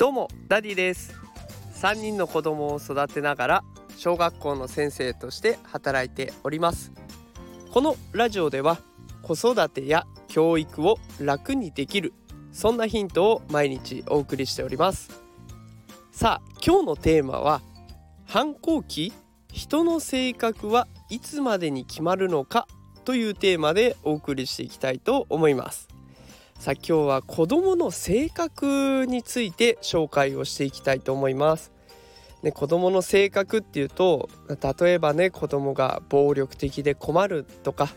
どうもダディです。3人の子供を育てながら小学校の先生として働いております。このラジオでは子育てや教育を楽にできるそんなヒントを毎日お送りしております。さあ今日のテーマは反抗期人の性格はいつまでに決まるのかというテーマでお送りしていきたいと思います。さあ今日は子どもの性格について紹介をしていきたいと思います。ね、子どもの性格っていうと例えばね子どもが暴力的で困るとか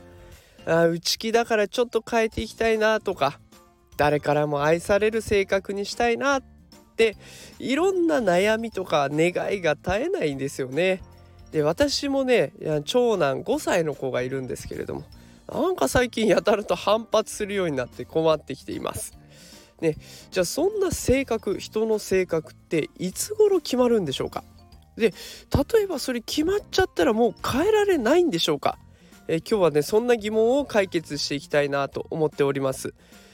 あ内気だからちょっと変えていきたいなとか誰からも愛される性格にしたいなっていろんな悩みとか願いが絶えないんですよね。で私もね長男5歳の子がいるんですけれどもなんか最近やたらと反発するようになって困ってきています。ね、じゃあそんな性格人の性格っていつ頃決まるんでしょうか？で例えばそれ決まっちゃったらもう変えられないんでしょうか？え今日はねそんな疑問を解決していきたいなと思っております。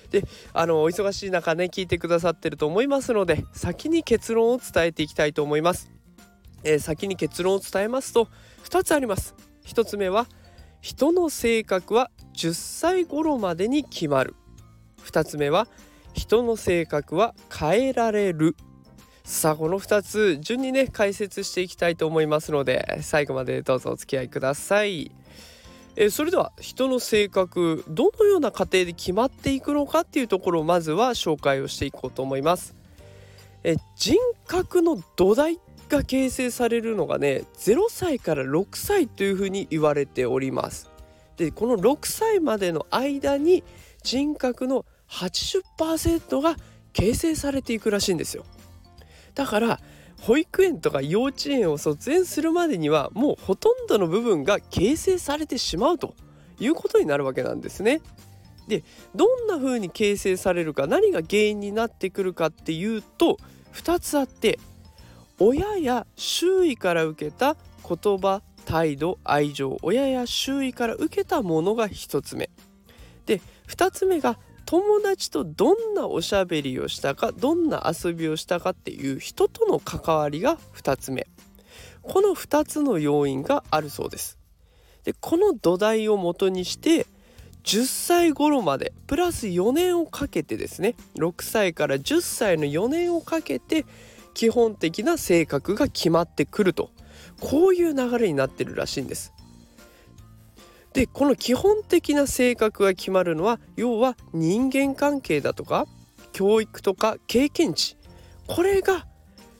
であのお忙しい中ね聞いてくださってると思いますので先に結論を伝えていきたいと思います、え、先に結論を伝えますと2つあります。1つ目は人の性格は10歳頃までに決まる。2つ目は人の性格は変えられる。さあこの2つ順にね解説していきたいと思いますので最後までどうぞお付き合いください。えそれでは人の性格どのような過程で決まっていくのかっていうところをまずは紹介をしていこうと思います。え人格の土台が形成されるのがね0歳から6歳というふうに言われております。でこの6歳までの間に人格の80%が形成されていくらしいんですよ。だから保育園とか幼稚園を卒園するまでにはもうほとんどの部分が形成されてしまうということになるわけなんですね。でどんな風に形成されるか何が原因になってくるかっていうと2つあって親や周囲から受けた言葉態度愛情親や周囲から受けたものが1つ目。で2つ目が友達とどんなおしゃべりをしたかどんな遊びをしたかっていう人との関わりが2つ目。この2つの要因があるそうです。でこの土台をもとにして10歳頃までプラス4年をかけてですね6歳から10歳の4年をかけて基本的な性格が決まってくると。こういう流れになってるらしいんです。でこの基本的な性格が決まるのは要は人間関係だとか教育とか経験値。これが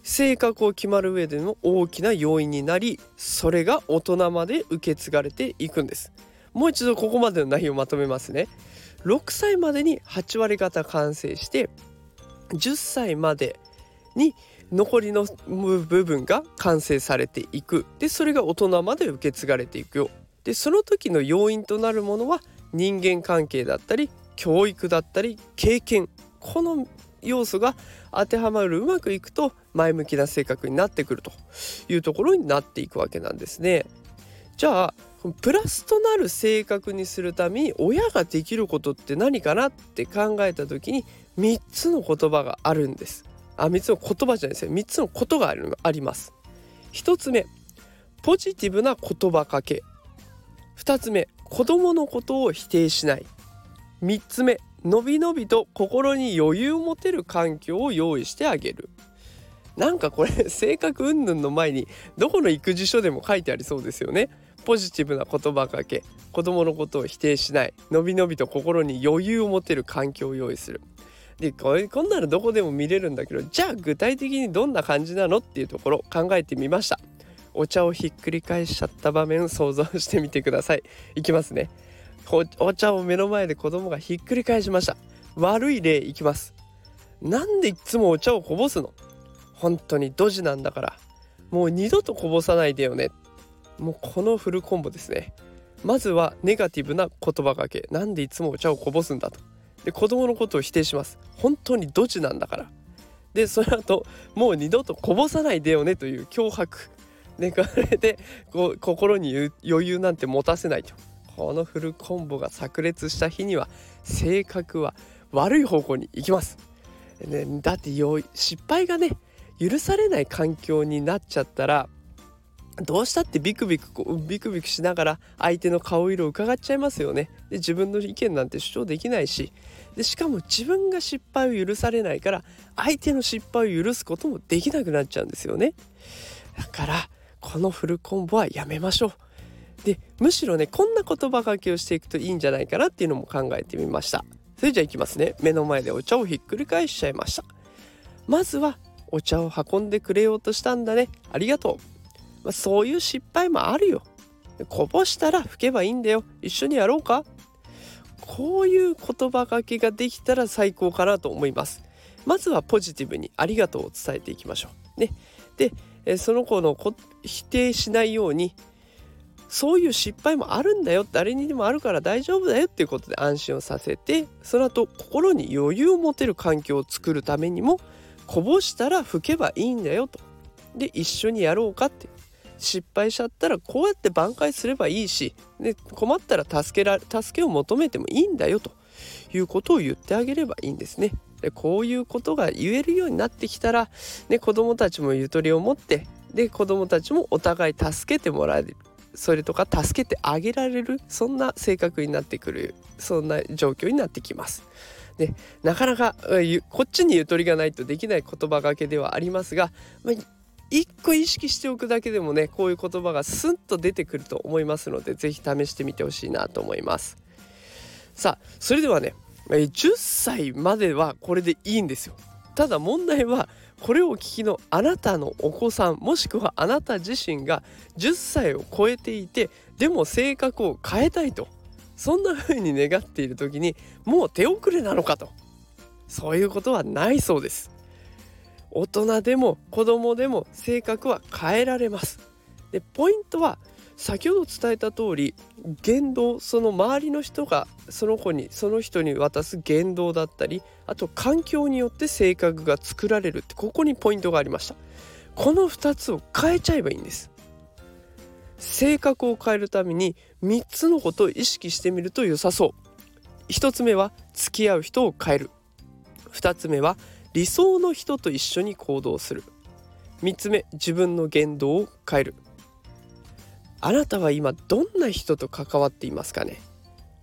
性格を決まる上での大きな要因になりそれが大人まで受け継がれていくんです。もう一度ここまでの内容をまとめますね。6歳までに8割方完成して10歳までに残りの部分が完成されていくでそれが大人まで受け継がれていくよでその時の要因となるものは人間関係だったり教育だったり経験この要素が当てはまるうまくいくと前向きな性格になってくるというところになっていくわけなんですね。じゃあプラスとなる性格にするために親ができることって何かなって考えた時に3つの言葉があるんです。あ3つの言葉じゃないですよ。3つのことがあります。1つ目ポジティブな言葉かけ。2つ目子供のことを否定しない。3つ目のびのびと心に余裕を持てる環境を用意してあげる。なんかこれ 性格云々の前にどこの育児書でも書いてありそうですよね。ポジティブな言葉かけ。子供のことを否定しない。のびのびと心に余裕を持てる環境を用意する。でこれこんなのどこでも見れるんだけどじゃあ具体的にどんな感じなのっていうところ考えてみました。お茶をひっくり返しちゃった場面想像してみてください。いきますね。お茶を目の前で子供がひっくり返しました。悪い例いきます。なんでいつもお茶をこぼすの？本当にドジなんだから。もう二度とこぼさないでよね。もうこのフルコンボですね。まずはネガティブな言葉かけ。なんでいつもお茶をこぼすんだと。で子供のことを否定します。本当にドジなんだから。でその後もう二度とこぼさないでよねという脅迫。でこれでこ心に余裕なんて持たせないと。このフルコンボが炸裂した日には性格は悪い方向に行きます。ね、だって失敗がね許されない環境になっちゃったらどうしたってビクビクこうビクビクしながら相手の顔色を伺っちゃいますよね。で自分の意見なんて主張できないし。でしかも自分が失敗を許されないから相手の失敗を許すこともできなくなっちゃうんですよね。だからこのフルコンボはやめましょう。でむしろねこんな言葉がけをしていくといいんじゃないかなっていうのも考えてみました。それじゃあいきますね。目の前でお茶をひっくり返しちゃいました。まずはお茶を運んでくれようとしたんだね。ありがとう、まあ、そういう失敗もあるよ。こぼしたら拭けばいいんだよ。一緒にやろうか。こういう言葉がけができたら最高かなと思います。まずはポジティブにありがとうを伝えていきましょう。ね。でその子の否定しないようにそういう失敗もあるんだよ。誰にでもあるから大丈夫だよっていうことで安心をさせてその後心に余裕を持てる環境を作るためにもこぼしたら拭けばいいんだよと。で一緒にやろうかって。失敗しちゃったらこうやって挽回すればいいしで困ったら助けら助けを求めてもいいんだよということを言ってあげればいいんですね。でこういうことが言えるようになってきたら、ね、子どもたちもゆとりを持ってで子どもたちもお互い助けてもらえるそれとか助けてあげられるそんな性格になってくるそんな状況になってきます。でなかなかこっちにゆとりがないとできない言葉がけではありますが、まあ、一個意識しておくだけでもねこういう言葉がスンと出てくると思いますので是非試してみてほしいなと思います。さあそれではね10歳まではこれでいいんですよ。ただ問題はこれをお聞きのあなたのお子さんもしくはあなた自身が10歳を超えていてでも性格を変えたいとそんな風に願っている時にもう手遅れなのかと。そういうことはないそうです。大人でも子供でも性格は変えられます。でポイントは先ほど伝えた通り言動その周りの人がその子にその人に渡す言動だったりあと環境によって性格が作られるってここにポイントがありました。この2つを変えちゃえばいいんです。性格を変えるために3つのことを意識してみると良さそう。1つ目は付き合う人を変える。2つ目は理想の人と一緒に行動する。3つ目自分の言動を変える。あなたは今どんな人と関わっていますかね？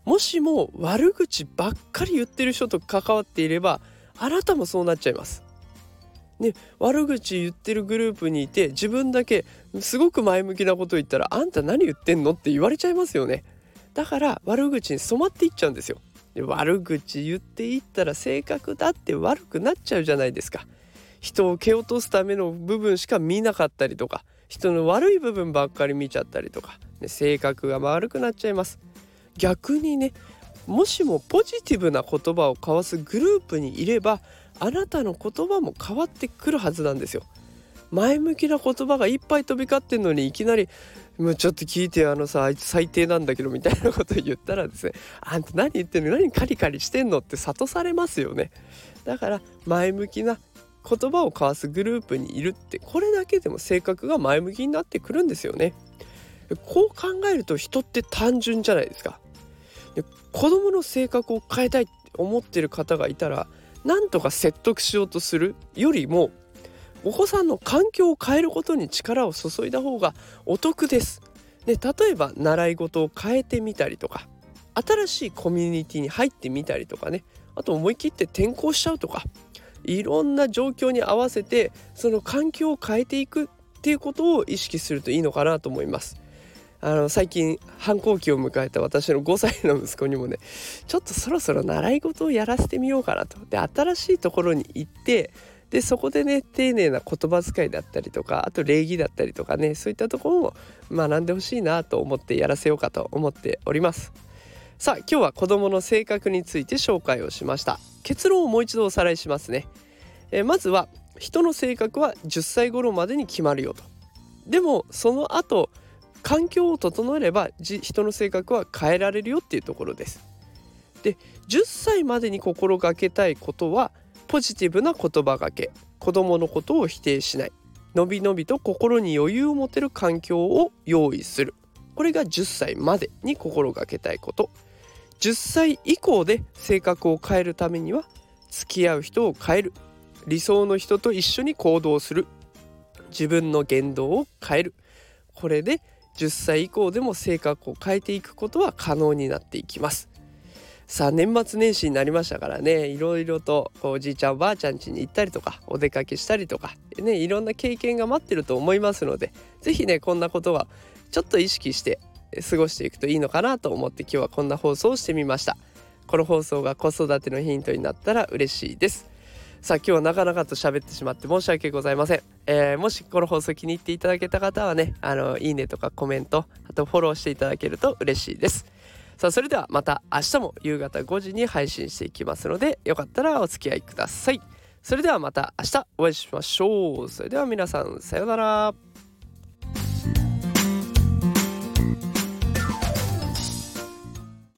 もしも悪口ばっかり言ってる人と関わっていればあなたもそうなっちゃいます。ね、悪口言ってるグループにいて自分だけすごく前向きなこと言ったらあんた何言ってんの？って言われちゃいますよね。だから悪口に染まっていっちゃうんですよ。悪口言っていったら性格だって悪くなっちゃうじゃないですか。人を蹴落とすための部分しか見なかったりとか人の悪い部分ばっかり見ちゃったりとか、ね、性格が悪くなっちゃいます。逆にねもしもポジティブな言葉を交わすグループにいればあなたの言葉も変わってくるはずなんですよ。前向きな言葉がいっぱい飛び交ってんのにいきなり「もうちょっと聞いてあのさあいつ最低なんだけど」みたいなこと言ったらですね「あんた何言ってんの？何カリカリしてんの?」って諭されますよね。だから前向きな言葉を交わすグループにいるってこれだけでも性格が前向きになってくるんですよね。こう考えると人って単純じゃないですか。で子供の性格を変えたいって思ってる方がいたらなんとか説得しようとするよりもお子さんの環境を変えることに力を注いだ方がお得です。で例えば習い事を変えてみたりとか新しいコミュニティに入ってみたりとかねあと思い切って転校しちゃうとかいろんな状況に合わせてその環境を変えていくっていうことを意識するといいのかなと思います。あの最近反抗期を迎えた私の5歳の息子にもねちょっとそろそろ習い事をやらせてみようかなとで新しいところに行ってでそこでね丁寧な言葉遣いだったりとかあと礼儀だったりとかねそういったところも学んでほしいなと思ってやらせようかと思っております。さあ今日は子どもの性格について紹介をしました。結論をもう一度おさらいしますね。えまずは人の性格は10歳頃までに決まるよと。でもその後環境を整えれば人の性格は変えられるよっていうところです。で10歳までに心がけたいことはポジティブな言葉がけ子供のことを否定しない。のびのびと心に余裕を持てる環境を用意する。これが10歳までに心がけたいこと。10歳以降で性格を変えるためには付き合う人を変える。理想の人と一緒に行動する。自分の言動を変える。これで10歳以降でも性格を変えていくことは可能になっていきます。さあ年末年始になりましたからね。いろいろとおじいちゃんおばあちゃん家に行ったりとかお出かけしたりとかねいろんな経験が待ってると思いますので是非ねこんなことはちょっと意識して過ごしていくといいのかなと思って今日はこんな放送をしてみました。この放送が子育てのヒントになったら嬉しいです。さあ今日はなかなかと喋ってしまって申し訳ございません、えー、もしこの放送気に入っていただけた方はねあのいいねとかコメントあとフォローしていただけると嬉しいです。さあそれではまた明日も夕方5時に配信していきますのでよかったらお付き合いください。それではまた明日お会いしましょう。それでは皆さんさようなら。